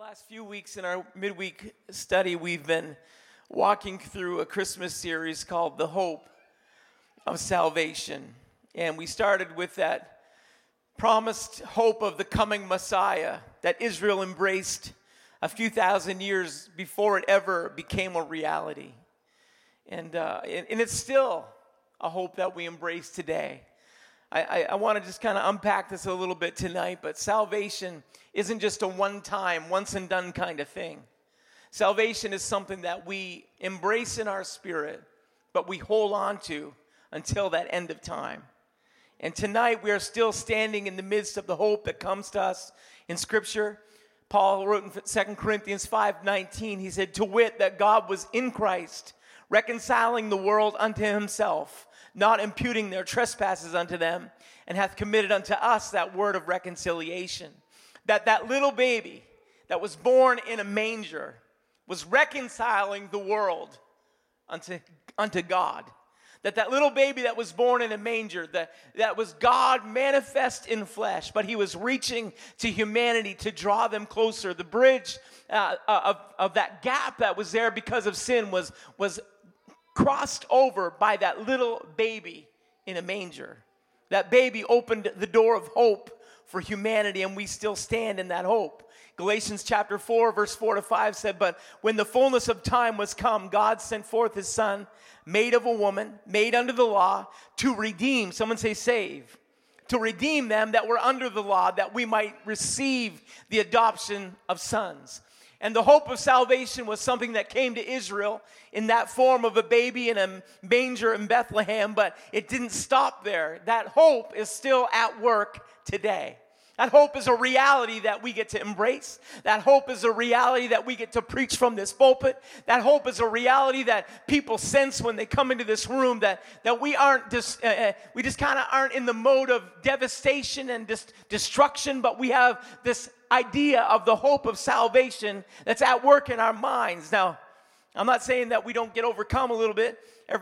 last few weeks in our midweek study, we've been walking through a Christmas series called The Hope of Salvation. And we started with that promised hope of the coming Messiah that Israel embraced a few thousand years before it ever became a reality. And, uh, and, and it's still a hope that we embrace today. I, I, I want to just kind of unpack this a little bit tonight, but salvation isn't just a one time, once and done kind of thing. Salvation is something that we embrace in our spirit, but we hold on to until that end of time. And tonight we are still standing in the midst of the hope that comes to us in Scripture. Paul wrote in 2 Corinthians 5:19, he said, "To wit, that God was in Christ, reconciling the world unto himself, not imputing their trespasses unto them, and hath committed unto us that word of reconciliation. That that little baby that was born in a manger was reconciling the world unto, unto God. That that little baby that was born in a manger, that, that was God manifest in flesh, but he was reaching to humanity to draw them closer. The bridge uh, of, of that gap that was there because of sin was, was crossed over by that little baby in a manger. That baby opened the door of hope for humanity, and we still stand in that hope. Galatians chapter 4, verse 4 to 5 said, But when the fullness of time was come, God sent forth his son, made of a woman, made under the law, to redeem, someone say save, to redeem them that were under the law, that we might receive the adoption of sons. And the hope of salvation was something that came to Israel in that form of a baby in a manger in Bethlehem, but it didn't stop there. That hope is still at work today. That hope is a reality that we get to embrace. That hope is a reality that we get to preach from this pulpit. That hope is a reality that people sense when they come into this room that, that we aren't just, uh, uh we just kind of aren't in the mode of devastation and dis- destruction, but we have this idea of the hope of salvation that's at work in our minds. Now, I'm not saying that we don't get overcome a little bit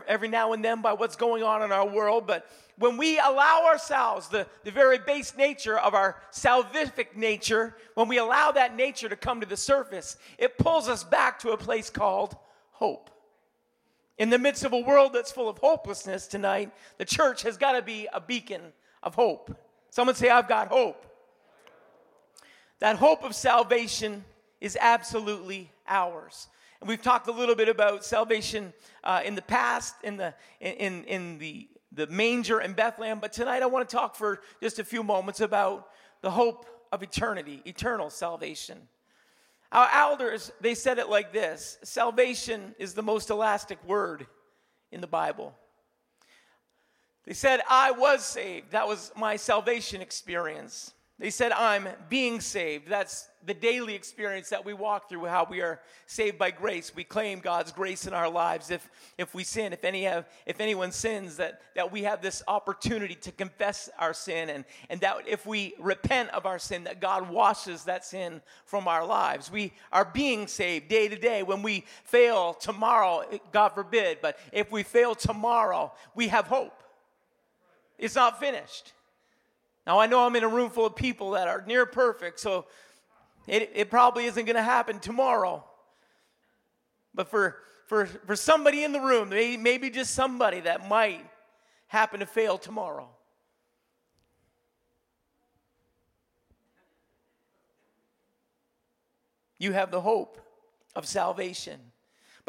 every now and then by what's going on in our world, but when we allow ourselves, the, the very base nature of our salvific nature, when we allow that nature to come to the surface, it pulls us back to a place called hope. In the midst of a world that's full of hopelessness tonight, the church has got to be a beacon of hope. Someone say, I've got hope. That hope of salvation is absolutely ours. And we've talked a little bit about salvation uh, in the past, in the, in, in the, the manger in Bethlehem, but tonight I want to talk for just a few moments about the hope of eternity, eternal salvation. Our elders, they said it like this salvation is the most elastic word in the Bible. They said, I was saved. That was my salvation experience. They said, I'm being saved. That's the daily experience that we walk through, how we are saved by grace. We claim God's grace in our lives. If, if we sin, if, any have, if anyone sins, that, that we have this opportunity to confess our sin, and, and that if we repent of our sin, that God washes that sin from our lives. We are being saved day to day. When we fail tomorrow, God forbid, but if we fail tomorrow, we have hope. It's not finished. Now, I know I'm in a room full of people that are near perfect, so it, it probably isn't going to happen tomorrow. But for, for, for somebody in the room, maybe, maybe just somebody that might happen to fail tomorrow, you have the hope of salvation.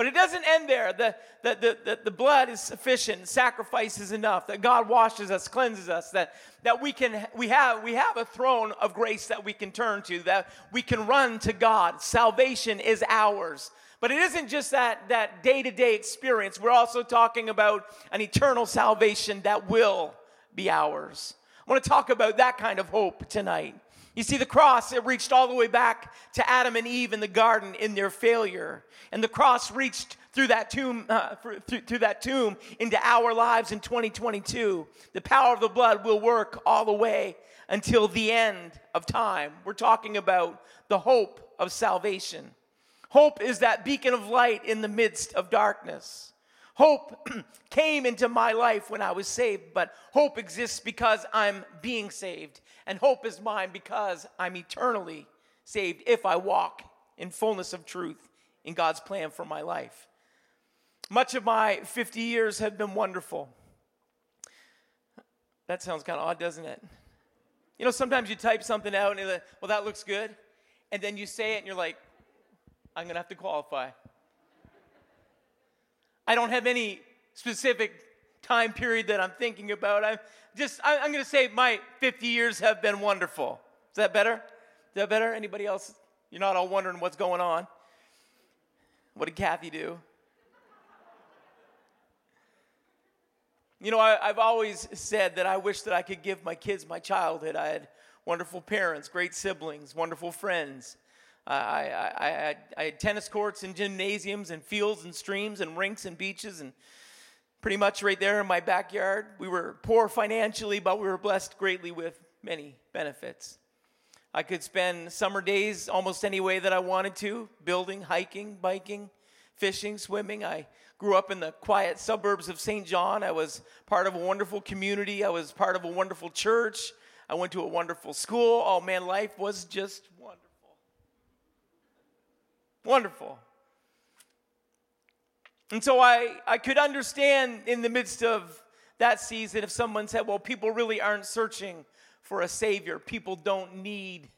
But it doesn't end there. The, the, the, the, the blood is sufficient, sacrifice is enough, that God washes us, cleanses us, that, that we, can, we, have, we have a throne of grace that we can turn to, that we can run to God. Salvation is ours. But it isn't just that, that day-to-day experience. We're also talking about an eternal salvation that will be ours. I want to talk about that kind of hope tonight. You see, the cross, it reached all the way back to Adam and Eve in the garden in their failure. And the cross reached through that tomb, uh, through, through that tomb into our lives in 2022. The power of the blood will work all the way until the end of time. We're talking about the hope of salvation. Hope is that beacon of light in the midst of darkness. Hope came into my life when I was saved, but hope exists because I'm being saved. And hope is mine because I'm eternally saved if I walk in fullness of truth in God's plan for my life. Much of my 50 years have been wonderful. That sounds kind of odd, doesn't it? You know, sometimes you type something out and you're like, well, that looks good. And then you say it and you're like, I'm going to have to qualify. I don't have any specific time period that I'm thinking about. I'm just, I'm going to say my 50 years have been wonderful. Is that better? Is that better? Anybody else? You're not all wondering what's going on. What did Kathy do? You know, I, have always said that I wish that I could give my kids my childhood. I had wonderful parents, great siblings, wonderful friends. I, I, I, had, I had tennis courts and gymnasiums and fields and streams and rinks and beaches and pretty much right there in my backyard. We were poor financially, but we were blessed greatly with many benefits. I could spend summer days almost any way that I wanted to building, hiking, biking, fishing, swimming. I grew up in the quiet suburbs of St. John. I was part of a wonderful community. I was part of a wonderful church. I went to a wonderful school. Oh man, life was just wonderful. Wonderful. And so I, I could understand in the midst of that season if someone said, well, people really aren't searching for a Savior. People don't need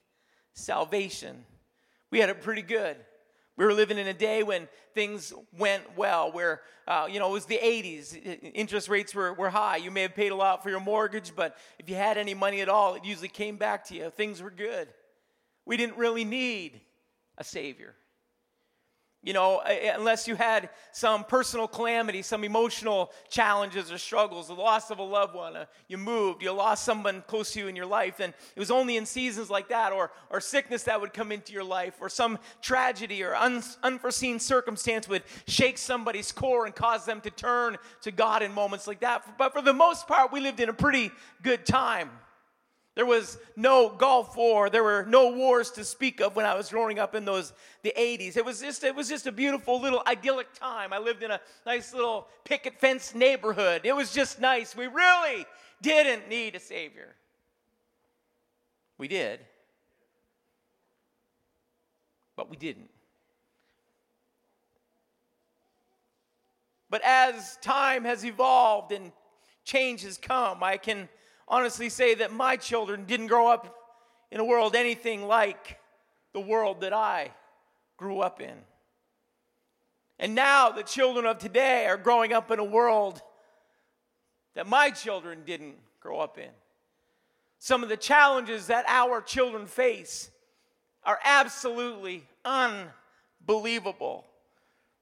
salvation. We had it pretty good. We were living in a day when things went well, where, uh, you know, it was the 80s. Interest rates were, were high. You may have paid a lot for your mortgage, but if you had any money at all, it usually came back to you. Things were good. We didn't really need a Savior. You know, unless you had some personal calamity, some emotional challenges or struggles, the loss of a loved one, uh, you moved, you lost someone close to you in your life, then it was only in seasons like that, or, or sickness that would come into your life, or some tragedy or un, unforeseen circumstance would shake somebody's core and cause them to turn to God in moments like that. But for the most part, we lived in a pretty good time. There was no Gulf War. There were no wars to speak of when I was growing up in those the 80s. It was just it was just a beautiful little idyllic time. I lived in a nice little picket fence neighborhood. It was just nice. We really didn't need a savior. We did. But we didn't. But as time has evolved and change has come, I can honestly say that my children didn't grow up in a world anything like the world that I grew up in. And now the children of today are growing up in a world that my children didn't grow up in. Some of the challenges that our children face are absolutely unbelievable.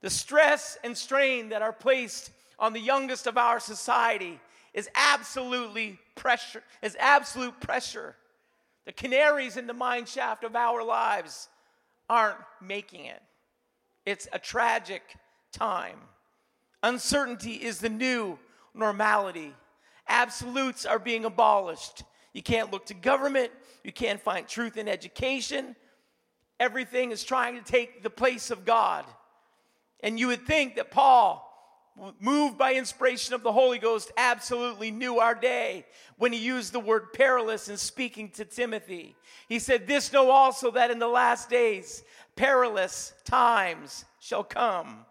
The stress and strain that are placed on the youngest of our society is absolutely pressure, is absolute pressure. The canaries in the mine shaft of our lives aren't making it. It's a tragic time. Uncertainty is the new normality. Absolutes are being abolished. You can't look to government, you can't find truth in education. Everything is trying to take the place of God. And you would think that Paul moved by inspiration of the Holy Ghost, absolutely knew our day when he used the word perilous in speaking to Timothy. He said, This know also that in the last days perilous times shall come.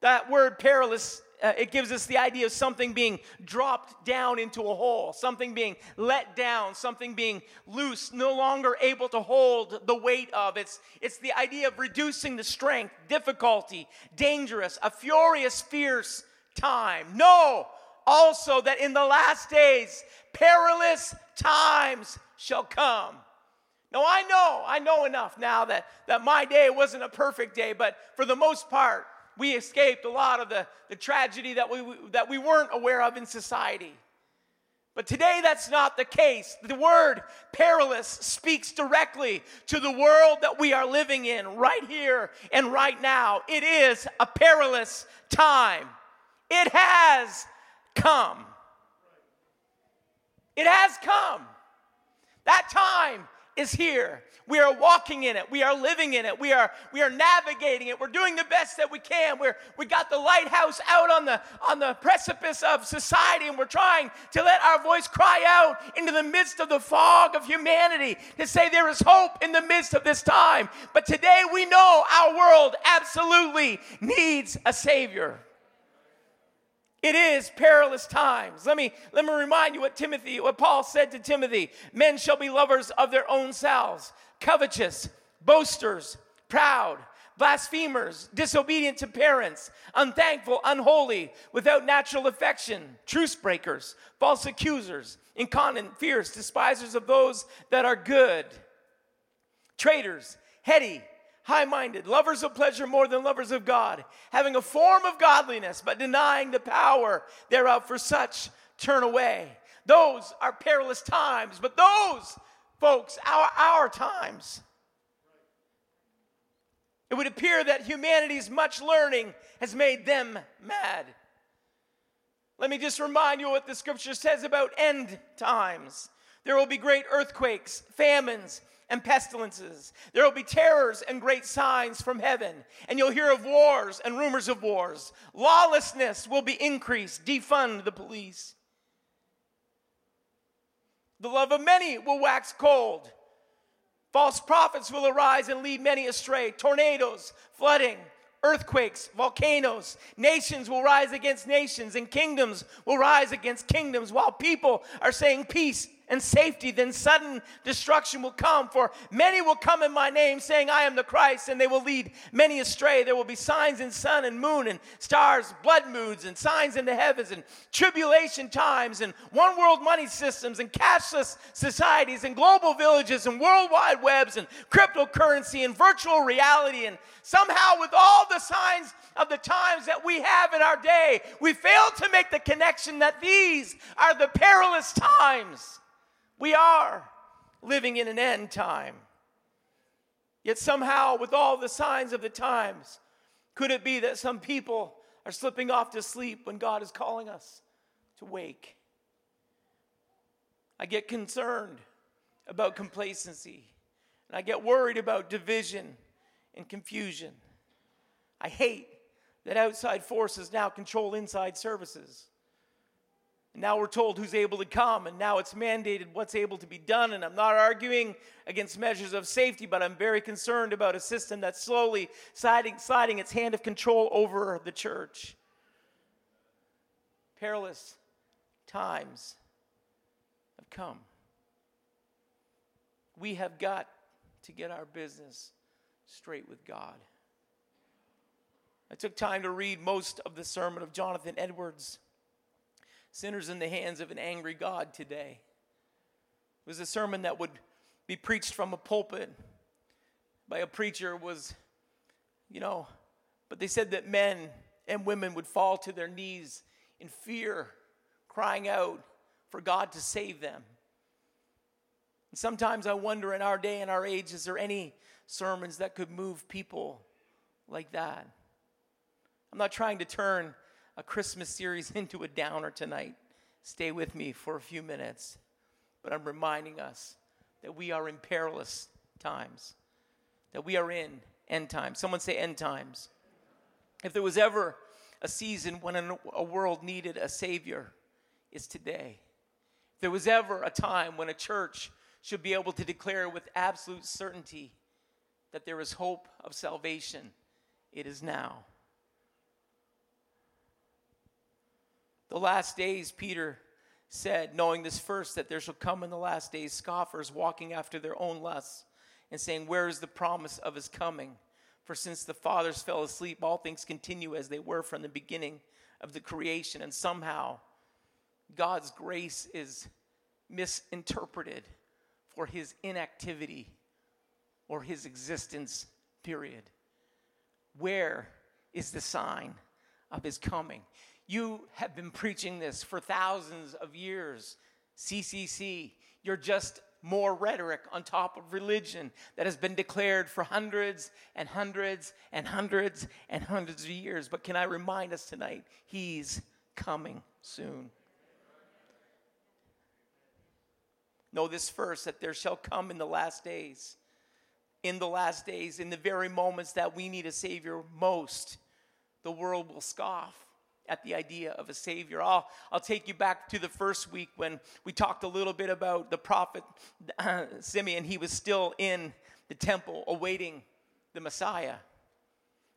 That word perilous uh, it gives us the idea of something being dropped down into a hole, something being let down, something being loose, no longer able to hold the weight of. It's, it's the idea of reducing the strength, difficulty, dangerous, a furious, fierce time. No, also that in the last days, perilous times shall come. Now, I know, I know enough now that, that my day wasn't a perfect day, but for the most part, we escaped a lot of the, the tragedy that we, that we weren't aware of in society. But today, that's not the case. The word perilous speaks directly to the world that we are living in right here and right now. It is a perilous time. It has come. It has come. That time is here. We are walking in it. We are living in it. We are we are navigating it. We're doing the best that we can. We're we got the lighthouse out on the on the precipice of society and we're trying to let our voice cry out into the midst of the fog of humanity to say there is hope in the midst of this time. But today we know our world absolutely needs a savior. It is perilous times. Let me, let me remind you what Timothy, what Paul said to Timothy. Men shall be lovers of their own selves, covetous, boasters, proud, blasphemers, disobedient to parents, unthankful, unholy, without natural affection, truce breakers, false accusers, incontinent, fierce, despisers of those that are good, traitors, heady, high minded, lovers of pleasure more than lovers of God, having a form of godliness, but denying the power thereof. For such turn away. Those are perilous times, but those, folks, are our times. It would appear that humanity's much learning has made them mad. Let me just remind you what the scripture says about end times. There will be great earthquakes, famines, and pestilences. There will be terrors and great signs from heaven, and you'll hear of wars and rumors of wars. Lawlessness will be increased, defund the police. The love of many will wax cold. False prophets will arise and lead many astray. Tornadoes, flooding, earthquakes, volcanoes. Nations will rise against nations, and kingdoms will rise against kingdoms, while people are saying peace and safety, then sudden destruction will come. For many will come in my name, saying, I am the Christ, and they will lead many astray. There will be signs in sun and moon and stars, blood moons, and signs in the heavens, and tribulation times, and one world money systems, and cashless societies, and global villages, and worldwide webs, and cryptocurrency, and virtual reality. And somehow, with all the signs of the times that we have in our day, we fail to make the connection that these are the perilous times. We are living in an end time. Yet somehow, with all the signs of the times, could it be that some people are slipping off to sleep when God is calling us to wake? I get concerned about complacency, and I get worried about division and confusion. I hate that outside forces now control inside services. Now we're told who's able to come, and now it's mandated what's able to be done. And I'm not arguing against measures of safety, but I'm very concerned about a system that's slowly sliding, sliding its hand of control over the church. Perilous times have come. We have got to get our business straight with God. I took time to read most of the sermon of Jonathan Edwards sinners in the hands of an angry God today. It was a sermon that would be preached from a pulpit by a preacher. Was you know but they said that men and women would fall to their knees in fear crying out for God to save them. And sometimes I wonder in our day and our age is there any sermons that could move people like that? I'm not trying to turn a Christmas series into a downer tonight. Stay with me for a few minutes. But I'm reminding us that we are in perilous times, that we are in end times. Someone say end times. If there was ever a season when a world needed a Savior, it's today. If there was ever a time when a church should be able to declare with absolute certainty that there is hope of salvation, it is now. The last days, Peter said, knowing this first, that there shall come in the last days scoffers walking after their own lusts and saying, Where is the promise of his coming? For since the fathers fell asleep, all things continue as they were from the beginning of the creation. And somehow, God's grace is misinterpreted for his inactivity or his existence, period. Where is the sign of his coming? You have been preaching this for thousands of years. CCC, you're just more rhetoric on top of religion that has been declared for hundreds and hundreds and hundreds and hundreds of years. But can I remind us tonight, He's coming soon. Know this first that there shall come in the last days, in the last days, in the very moments that we need a Savior most, the world will scoff at the idea of a Savior. I'll, I'll take you back to the first week when we talked a little bit about the prophet uh, Simeon. He was still in the temple awaiting the Messiah.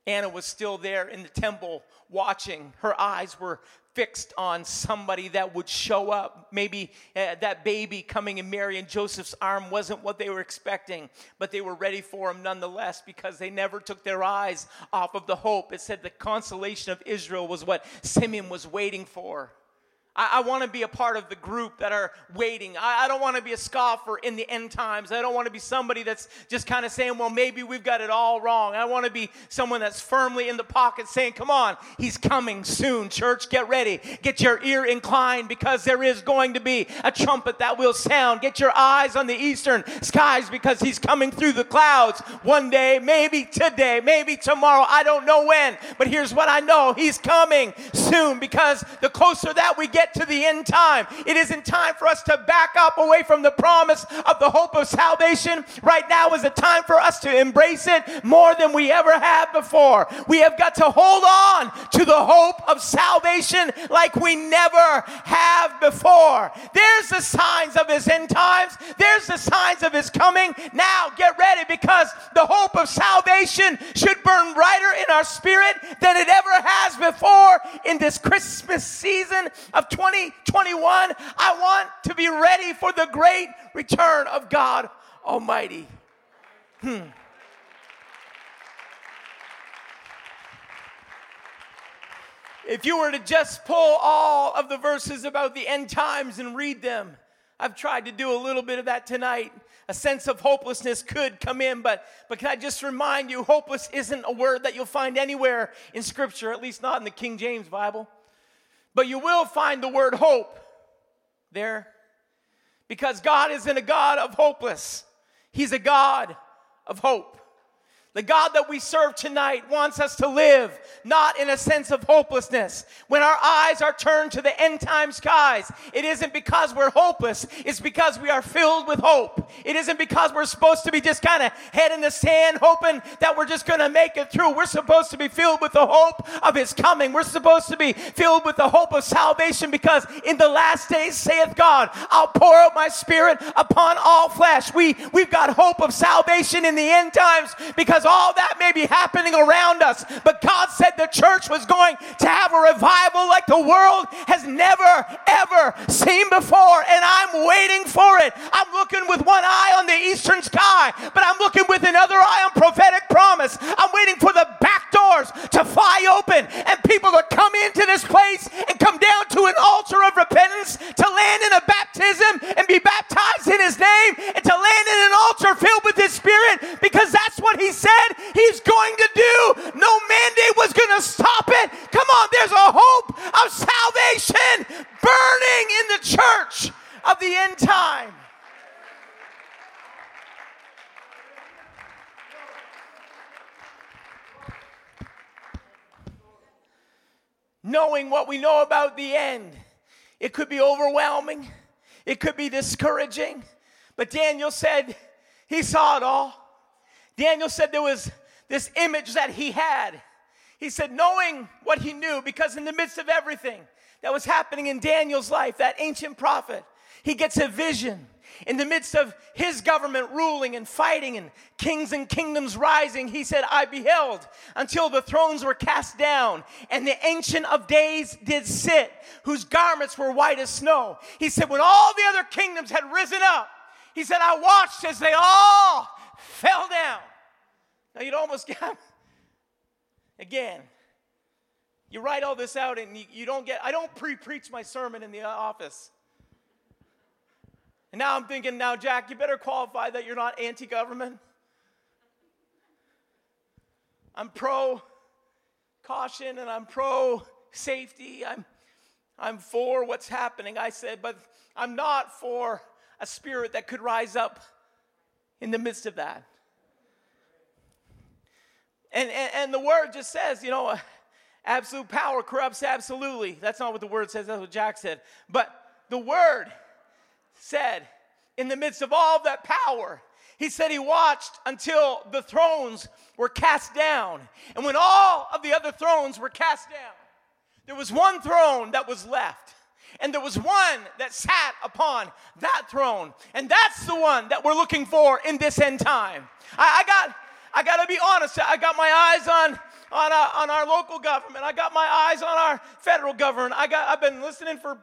Anna was still there in the temple watching. Her eyes were fixed on somebody that would show up. Maybe uh, that baby coming in Mary and Joseph's arm wasn't what they were expecting, but they were ready for him nonetheless because they never took their eyes off of the hope. It said the consolation of Israel was what Simeon was waiting for. I, I want to be a part of the group that are waiting. I, I don't want to be a scoffer in the end times. I don't want to be somebody that's just kind of saying, well, maybe we've got it all wrong. I want to be someone that's firmly in the pocket saying, come on, he's coming soon. Church, get ready. Get your ear inclined because there is going to be a trumpet that will sound. Get your eyes on the eastern skies because he's coming through the clouds one day, maybe today, maybe tomorrow. I don't know when, but here's what I know he's coming soon because the closer that we get to the end time. It isn't time for us to back up away from the promise of the hope of salvation. Right now is a time for us to embrace it more than we ever have before. We have got to hold on to the hope of salvation like we never have before. There's the signs of his end times. There's the signs of his coming. Now get ready because the hope of salvation should burn brighter in our spirit than it ever has before in this Christmas season of 2021, I want to be ready for the great return of God Almighty. Hmm. If you were to just pull all of the verses about the end times and read them, I've tried to do a little bit of that tonight. A sense of hopelessness could come in, but, but can I just remind you, hopeless isn't a word that you'll find anywhere in Scripture, at least not in the King James Bible. But you will find the word hope there because God isn't a God of hopeless, He's a God of hope. The God that we serve tonight wants us to live not in a sense of hopelessness. When our eyes are turned to the end time skies, it isn't because we're hopeless, it's because we are filled with hope. It isn't because we're supposed to be just kind of head in the sand hoping that we're just going to make it through. We're supposed to be filled with the hope of His coming. We're supposed to be filled with the hope of salvation because in the last days, saith God, I'll pour out my spirit upon all flesh. We, we've got hope of salvation in the end times because all that may be happening around us. But God said the church was going to have a revival like the world has never, ever seen before. And I'm waiting for it. I'm looking with one eye on the eastern sky, but I'm looking with another eye on prophetic promise. I'm waiting for the back doors to fly open and people to come into this place and come down to an altar of repentance, to land in a baptism and be baptized in his name, and to land in an altar filled with his spirit because that's what he said said he's going to do. No mandate was going to stop it. Come on, there's a hope of salvation burning in the church of the end time. Knowing what we know about the end, it could be overwhelming, it could be discouraging. But Daniel said he saw it all. Daniel said there was this image that he had. He said, knowing what he knew, because in the midst of everything that was happening in Daniel's life, that ancient prophet, he gets a vision. In the midst of his government ruling and fighting and kings and kingdoms rising, he said, I beheld until the thrones were cast down and the ancient of days did sit, whose garments were white as snow. He said, when all the other kingdoms had risen up, he said, I watched as they all fell down. Now you'd almost get, again, you write all this out and you, you don't get, I don't pre preach my sermon in the office. And now I'm thinking, now, Jack, you better qualify that you're not anti government. I'm pro caution and I'm pro safety. I'm, I'm for what's happening. I said, but I'm not for a spirit that could rise up in the midst of that. And, and, and the word just says, you know, absolute power corrupts absolutely. That's not what the word says, that's what Jack said. But the word said in the midst of all that power, he said he watched until the thrones were cast down. And when all of the other thrones were cast down, there was one throne that was left. And there was one that sat upon that throne. And that's the one that we're looking for in this end time. I, I got, I got to be honest. I got my eyes on on, our, on our local government. I got my eyes on our federal government. I got, I've been listening for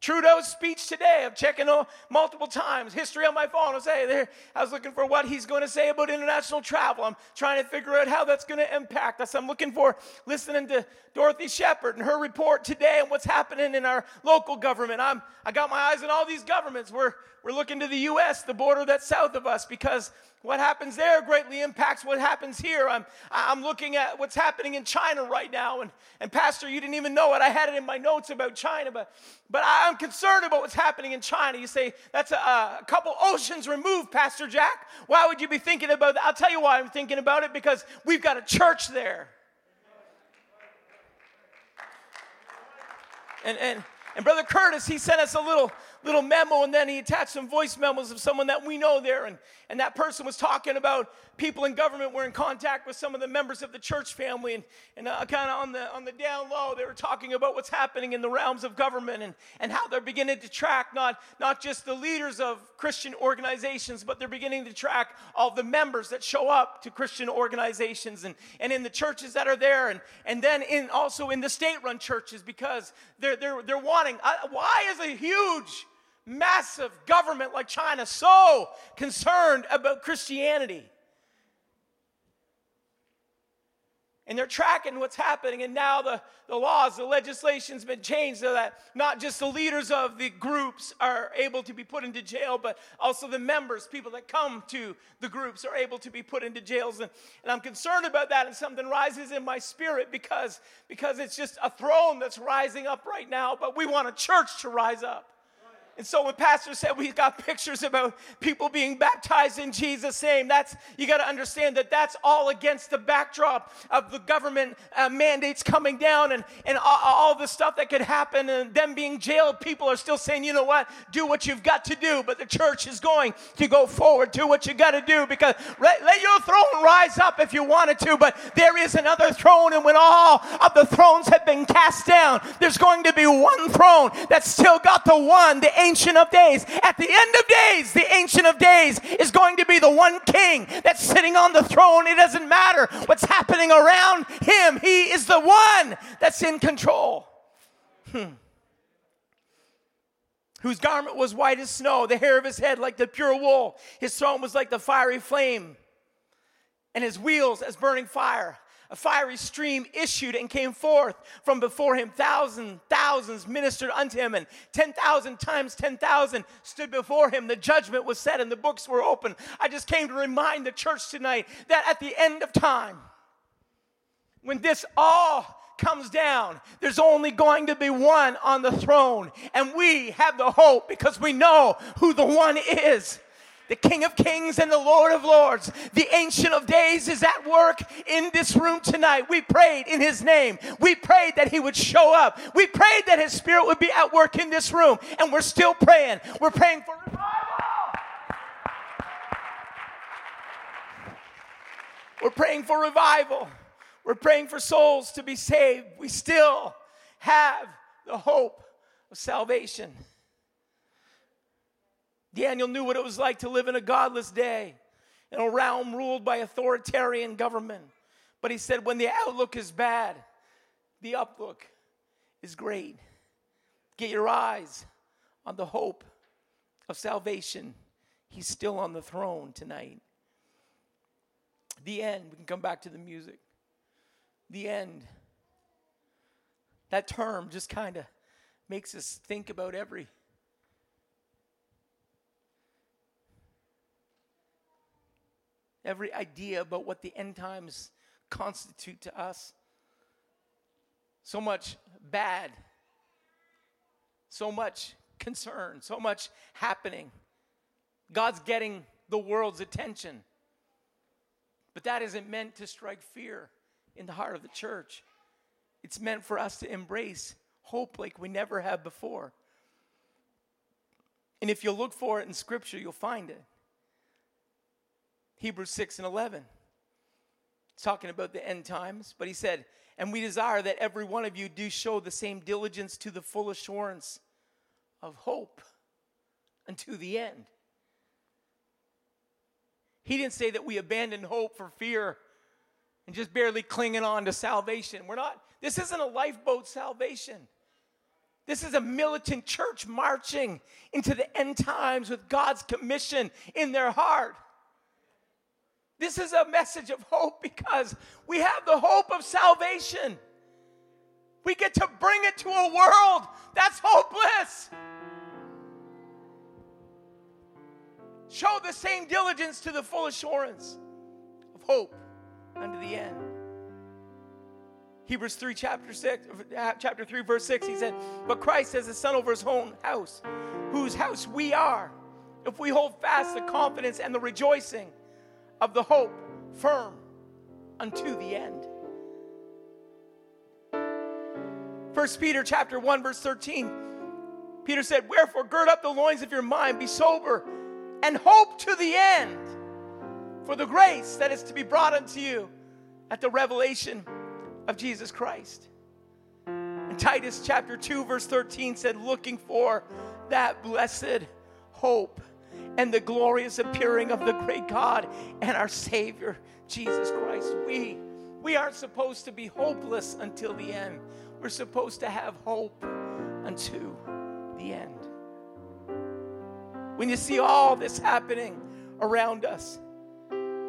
Trudeau's speech today. I'm checking multiple times. History on my phone. I say there. I was looking for what he's going to say about international travel. I'm trying to figure out how that's going to impact us. I'm looking for listening to Dorothy Shephard and her report today and what's happening in our local government. I'm I got my eyes on all these governments. We're we're looking to the U.S., the border that's south of us, because what happens there greatly impacts what happens here. I'm, I'm looking at what's happening in China right now. And, and Pastor, you didn't even know it. I had it in my notes about China, but, but I'm concerned about what's happening in China. You say, that's a, a couple oceans removed, Pastor Jack. Why would you be thinking about that? I'll tell you why I'm thinking about it because we've got a church there. And, and, and Brother Curtis, he sent us a little little memo and then he attached some voice memos of someone that we know there. And, and that person was talking about people in government were in contact with some of the members of the church family. And, and uh, kind of on the, on the down low, they were talking about what's happening in the realms of government and, and how they're beginning to track not, not just the leaders of Christian organizations, but they're beginning to track all the members that show up to Christian organizations and, and in the churches that are there. And, and then in, also in the state run churches because they're, they're, they're wanting. Why is a huge massive government like China so concerned about Christianity. and they're tracking what's happening. And now the, the laws, the legislation's been changed so that not just the leaders of the groups are able to be put into jail, but also the members, people that come to the groups, are able to be put into jails. And, and I'm concerned about that, and something rises in my spirit because, because it's just a throne that's rising up right now, but we want a church to rise up. And so when Pastor said we got pictures about people being baptized in Jesus' name, that's you got to understand that that's all against the backdrop of the government uh, mandates coming down and, and all, all the stuff that could happen and them being jailed. People are still saying, you know what, do what you've got to do. But the church is going to go forward, do what you got to do because let, let your throne rise up if you wanted to. But there is another throne, and when all of the thrones have been cast down, there's going to be one throne that's still got the one, the Ancient of Days. At the end of days, the Ancient of Days is going to be the one king that's sitting on the throne. It doesn't matter what's happening around him, he is the one that's in control. Hmm. Whose garment was white as snow, the hair of his head like the pure wool. His throne was like the fiery flame, and his wheels as burning fire a fiery stream issued and came forth from before him. Thousands, thousands ministered unto him, and 10,000 times 10,000 stood before him. The judgment was set and the books were open. I just came to remind the church tonight that at the end of time, when this all comes down, there's only going to be one on the throne. And we have the hope because we know who the one is the King of Kings and the Lord of Lords, the Ancient of Days is at work in this room tonight. We prayed in His name. We prayed that He would show up. We prayed that His Spirit would be at work in this room, and we're still praying. We're praying for revival. We're praying for revival. We're praying for souls to be saved. We still have the hope of salvation. Daniel knew what it was like to live in a godless day, in a realm ruled by authoritarian government. But he said, when the outlook is bad, the uplook is great. Get your eyes on the hope of salvation. He's still on the throne tonight. The end, we can come back to the music. The end. That term just kind of makes us think about every every idea about what the end times constitute to us. So much bad, so much concern, so much happening. God's getting the world's attention. But that isn't meant to strike fear in the heart of the church. It's meant for us to embrace hope like we never have before. And if you look for it in Scripture, you'll find it. Hebrews 6 and 11. It's talking about the end times, but he said, And we desire that every one of you do show the same diligence to the full assurance of hope unto the end. He didn't say that we abandon hope for fear and just barely clinging on to salvation. We're not, this isn't a lifeboat salvation. This is a militant church marching into the end times with God's commission in their heart. This is a message of hope because we have the hope of salvation. We get to bring it to a world that's hopeless. Show the same diligence to the full assurance of hope unto the end. Hebrews 3, chapter 6, uh, chapter 3, verse 6, he said, But Christ has a son over his own house, whose house we are, if we hold fast the confidence and the rejoicing of the hope firm unto the end. 1 Peter chapter 1, verse 13. Peter said, Wherefore gird up the loins of your mind, be sober, and hope to the end for the grace that is to be brought unto you at the revelation of Jesus Christ. And Titus chapter 2, verse 13 said, Looking for that blessed hope and the glorious appearing of the great God and our Savior, Jesus Christ. We, we aren't supposed to be hopeless until the end. We're supposed to have hope unto the end. When you see all this happening around us,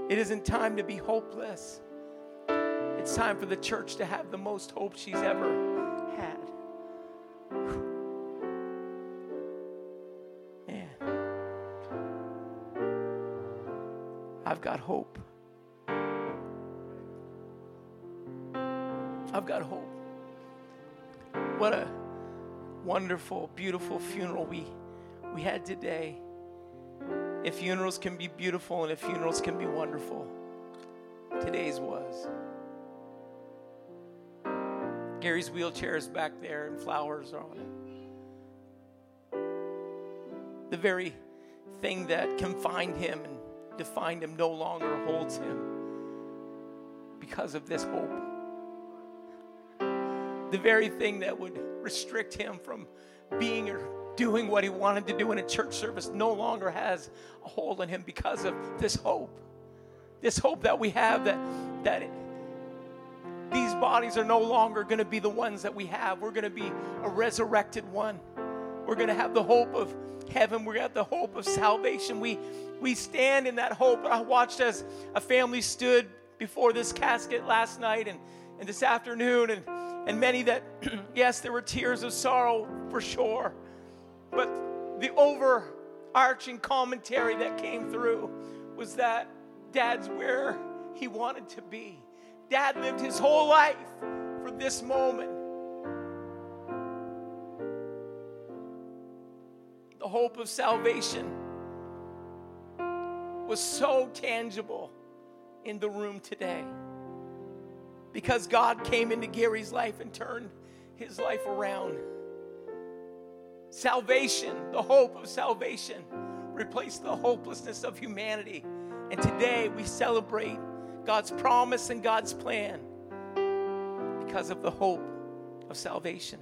it isn't time to be hopeless. It's time for the church to have the most hope she's ever I've got hope. I've got hope. What a wonderful, beautiful funeral we, we had today. If funerals can be beautiful and if funerals can be wonderful, today's was. Gary's wheelchair is back there and flowers are on it. The very thing that confined him and defined him no longer holds him because of this hope. The very thing that would restrict him from being or doing what he wanted to do in a church service no longer has a hold on him because of this hope. This hope that we have that, that these bodies are no longer going to be the ones that we have. We're going to be a resurrected one. We're going to have the hope of heaven. We're going to have the hope of salvation. We, we stand in that hope. I watched as a family stood before this casket last night and, and this afternoon, and, and many that, yes, there were tears of sorrow for sure. But the overarching commentary that came through was that dad's where he wanted to be. Dad lived his whole life for this moment. The hope of salvation was so tangible in the room today because God came into Gary's life and turned his life around. Salvation, the hope of salvation, replaced the hopelessness of humanity. And today we celebrate God's promise and God's plan because of the hope of salvation.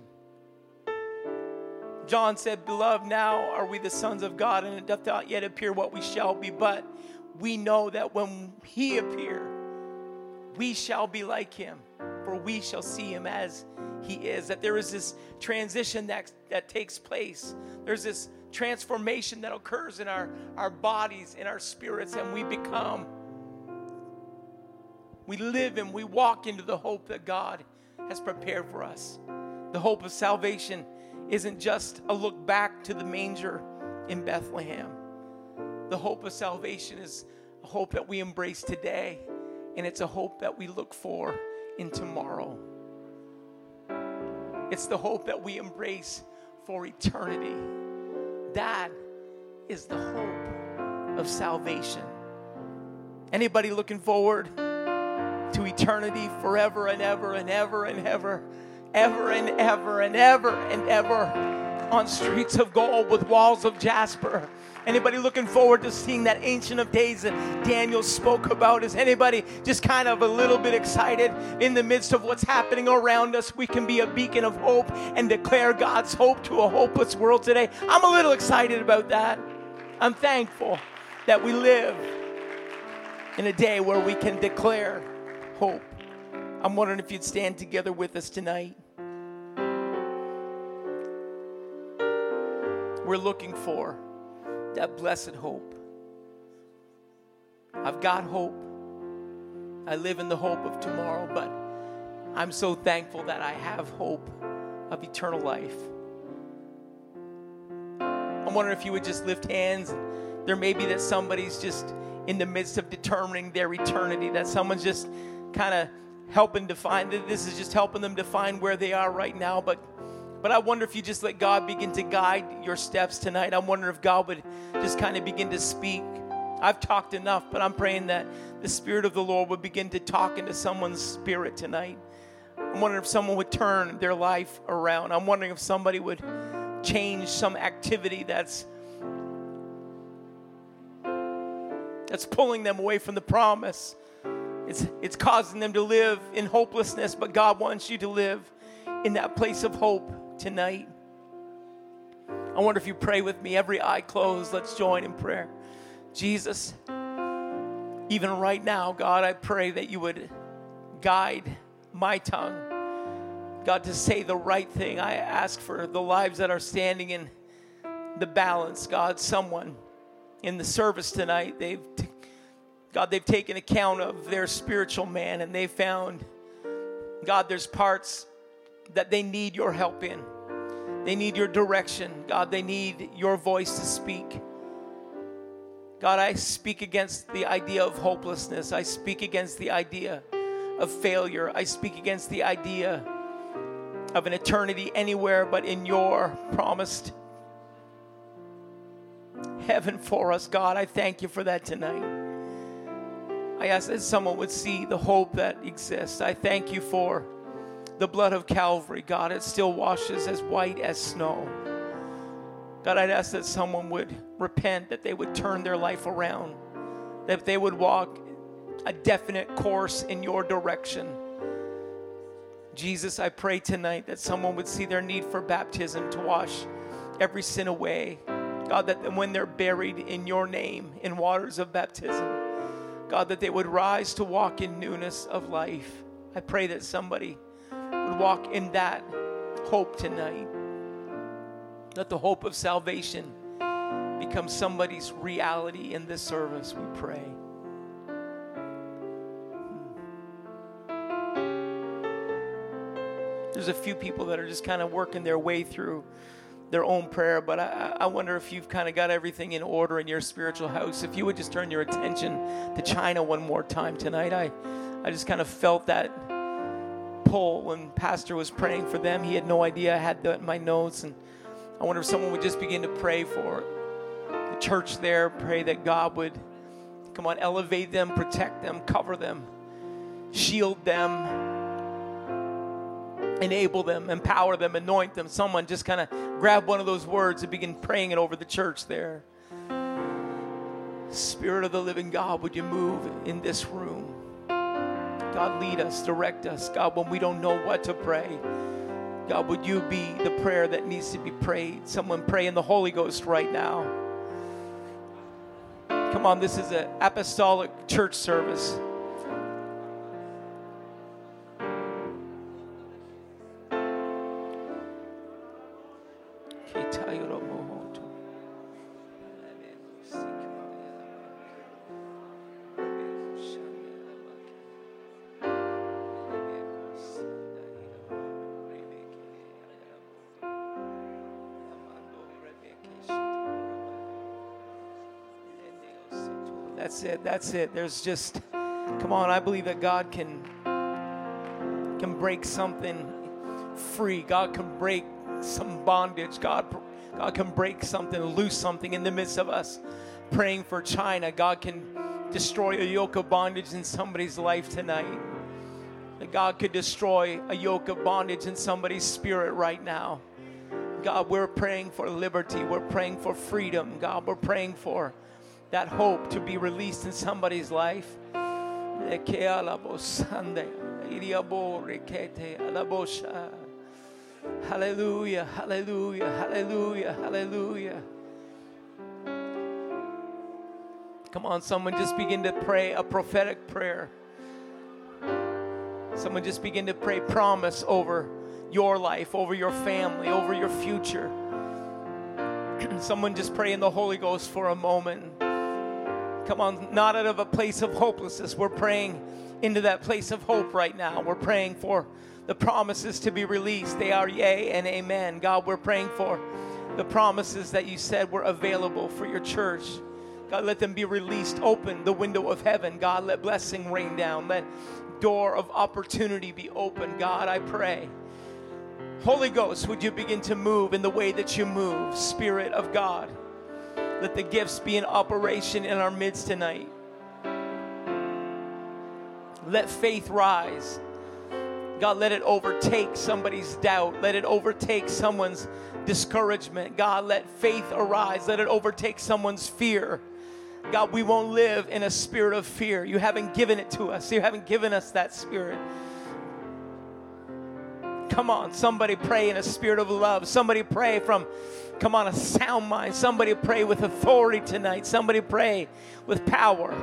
John said, Beloved, now are we the sons of God, and it doth not yet appear what we shall be, but we know that when he appear, we shall be like him, for we shall see him as he is. That there is this transition that, that takes place. There's this transformation that occurs in our, our bodies, in our spirits, and we become we live and we walk into the hope that God has prepared for us. The hope of salvation isn't just a look back to the manger in Bethlehem. The hope of salvation is a hope that we embrace today, and it's a hope that we look for in tomorrow. It's the hope that we embrace for eternity. That is the hope of salvation. Anybody looking forward? to eternity forever and ever and ever and ever, ever and ever and ever and ever. on streets of gold with walls of jasper. Anybody looking forward to seeing that Ancient of Days that Daniel spoke about? Is anybody just kind of a little bit excited in the midst of what's happening around us? We can be a beacon of hope and declare God's hope to a hopeless world today. I'm a little excited about that. I'm thankful that we live in a day where we can declare hope. I'm wondering if you'd stand together with us tonight. We're looking for that blessed hope. I've got hope. I live in the hope of tomorrow, but I'm so thankful that I have hope of eternal life. I'm wondering if you would just lift hands. There may be that somebody's just in the midst of determining their eternity, that someone's just kind of helping define that this is just helping them define where they are right now. But but I wonder if you just let God begin to guide your steps tonight. I'm wondering if God would just kind of begin to speak. I've talked enough, but I'm praying that the Spirit of the Lord would begin to talk into someone's spirit tonight. I'm wondering if someone would turn their life around. I'm wondering if somebody would change some activity that's that's pulling them away from the promise. It's, it's causing them to live in hopelessness, but God wants you to live in that place of hope tonight. I wonder if you pray with me, every eye closed. Let's join in prayer. Jesus, even right now, God, I pray that you would guide my tongue, God, to say the right thing. I ask for the lives that are standing in the balance, God, someone in the service tonight, they've, God, they've taken account of their spiritual man and they found, God, there's parts that they need your help in. They need your direction. God, they need your voice to speak. God, I speak against the idea of hopelessness. I speak against the idea of failure. I speak against the idea of an eternity anywhere but in your promised heaven for us, God. I thank you for that tonight. I ask that someone would see the hope that exists. I thank you for the blood of Calvary, God, it still washes as white as snow. God, I'd ask that someone would repent, that they would turn their life around, that they would walk a definite course in your direction. Jesus, I pray tonight that someone would see their need for baptism to wash every sin away. God, that when they're buried in your name in waters of baptism, God, that they would rise to walk in newness of life. I pray that somebody would walk in that hope tonight. Let the hope of salvation become somebody's reality in this service, we pray. Hmm. There's a few people that are just kind of working their way through their own prayer, but I, I wonder if you've kind of got everything in order in your spiritual house. If you would just turn your attention to China one more time tonight, I, I just kind of felt that when Pastor was praying for them. He had no idea I had that in my notes. And I wonder if someone would just begin to pray for the church there. Pray that God would, come on, elevate them, protect them, cover them, shield them, enable them, empower them, anoint them. Someone just kind of grab one of those words and begin praying it over the church there. Spirit of the living God, would you move in this room? God, lead us, direct us. God, when we don't know what to pray, God, would you be the prayer that needs to be prayed? Someone pray in the Holy Ghost right now. Come on, this is an apostolic church service. That's it. There's just, come on, I believe that God can can break something free. God can break some bondage. God, God can break something, loose something in the midst of us praying for China. God can destroy a yoke of bondage in somebody's life tonight. That God could destroy a yoke of bondage in somebody's spirit right now. God, we're praying for liberty. We're praying for freedom. God, we're praying for that hope to be released in somebody's life. Hallelujah, hallelujah, hallelujah, hallelujah. Come on, someone just begin to pray a prophetic prayer. Someone just begin to pray promise over your life, over your family, over your future. Someone just pray in the Holy Ghost for a moment. Come on, not out of a place of hopelessness. We're praying into that place of hope right now. We're praying for the promises to be released. They are yea and amen. God, we're praying for the promises that you said were available for your church. God, let them be released. Open the window of heaven. God, let blessing rain down. Let door of opportunity be open. God, I pray Holy Ghost, would you begin to move in the way that you move? Spirit of God, let the gifts be in operation in our midst tonight. Let faith rise. God, let it overtake somebody's doubt. Let it overtake someone's discouragement. God, let faith arise. Let it overtake someone's fear. God, we won't live in a spirit of fear. You haven't given it to us, you haven't given us that spirit. Come on, somebody pray in a spirit of love. Somebody pray from, come on, a sound mind. Somebody pray with authority tonight. Somebody pray with power.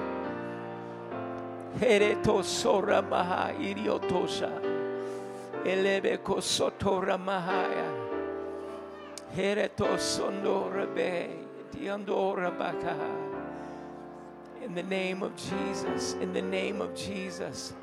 In the name of Jesus, in the name of Jesus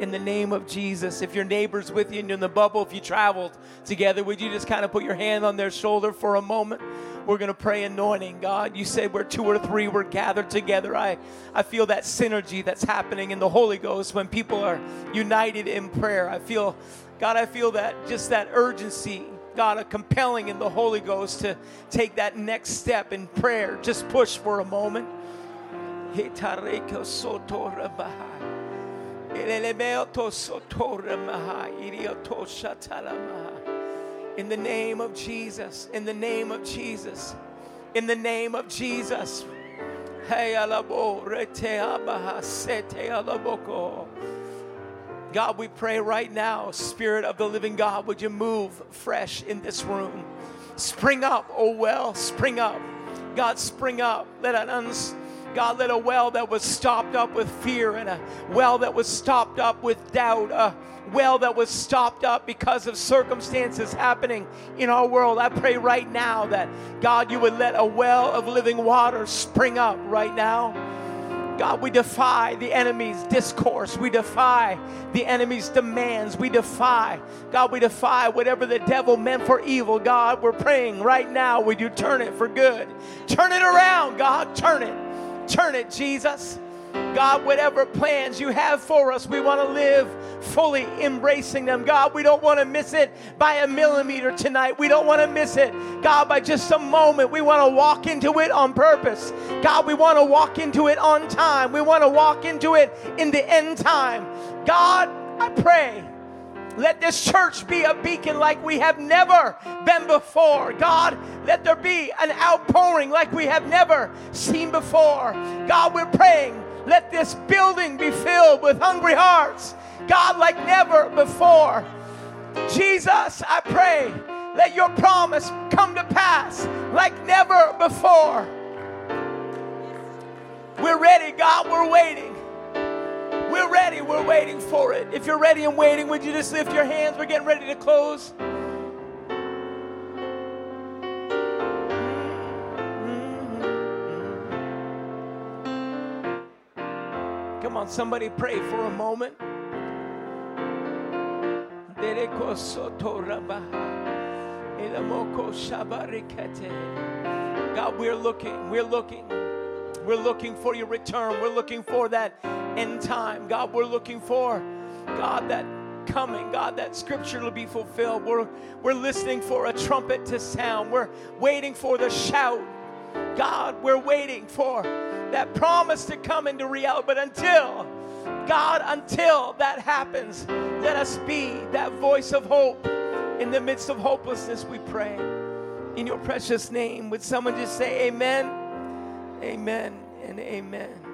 in the name of Jesus. If your neighbor's with you and you're in the bubble, if you traveled together, would you just kind of put your hand on their shoulder for a moment? We're going to pray anointing. God, you said where two or three were gathered together. I, I feel that synergy that's happening in the Holy Ghost when people are united in prayer. I feel, God, I feel that just that urgency God, a compelling in the Holy Ghost to take that next step in prayer. Just push for a moment. In the name of Jesus, in the name of Jesus, in the name of Jesus. God, we pray right now, Spirit of the living God, would you move fresh in this room? Spring up, oh well, spring up. God, spring up. Let an God, let a well that was stopped up with fear and a well that was stopped up with doubt, a well that was stopped up because of circumstances happening in our world. I pray right now that, God, you would let a well of living water spring up right now. God, we defy the enemy's discourse. We defy the enemy's demands. We defy, God, we defy whatever the devil meant for evil. God, we're praying right now. Would you turn it for good? Turn it around, God. Turn it. Turn it, Jesus. God, whatever plans you have for us, we want to live fully embracing them. God, we don't want to miss it by a millimeter tonight. We don't want to miss it, God, by just a moment. We want to walk into it on purpose. God, we want to walk into it on time. We want to walk into it in the end time. God, I pray let this church be a beacon like we have never been before. God, let there be an outpouring like we have never seen before. God, we're praying. Let this building be filled with hungry hearts. God, like never before. Jesus, I pray, let your promise come to pass like never before. We're ready, God, we're waiting. We're ready. We're waiting for it. If you're ready and waiting, would you just lift your hands? We're getting ready to close. Come on, somebody pray for a moment. God, we're looking, we're looking, we're looking for your return. We're looking for that end time. God, we're looking for, God, that coming, God, that scripture will be fulfilled. We're, we're listening for a trumpet to sound. We're waiting for the shout. God, we're waiting for that promise to come into reality. But until, God, until that happens, let us be that voice of hope in the midst of hopelessness, we pray. in your precious name. Would someone just say amen? Amen and amen.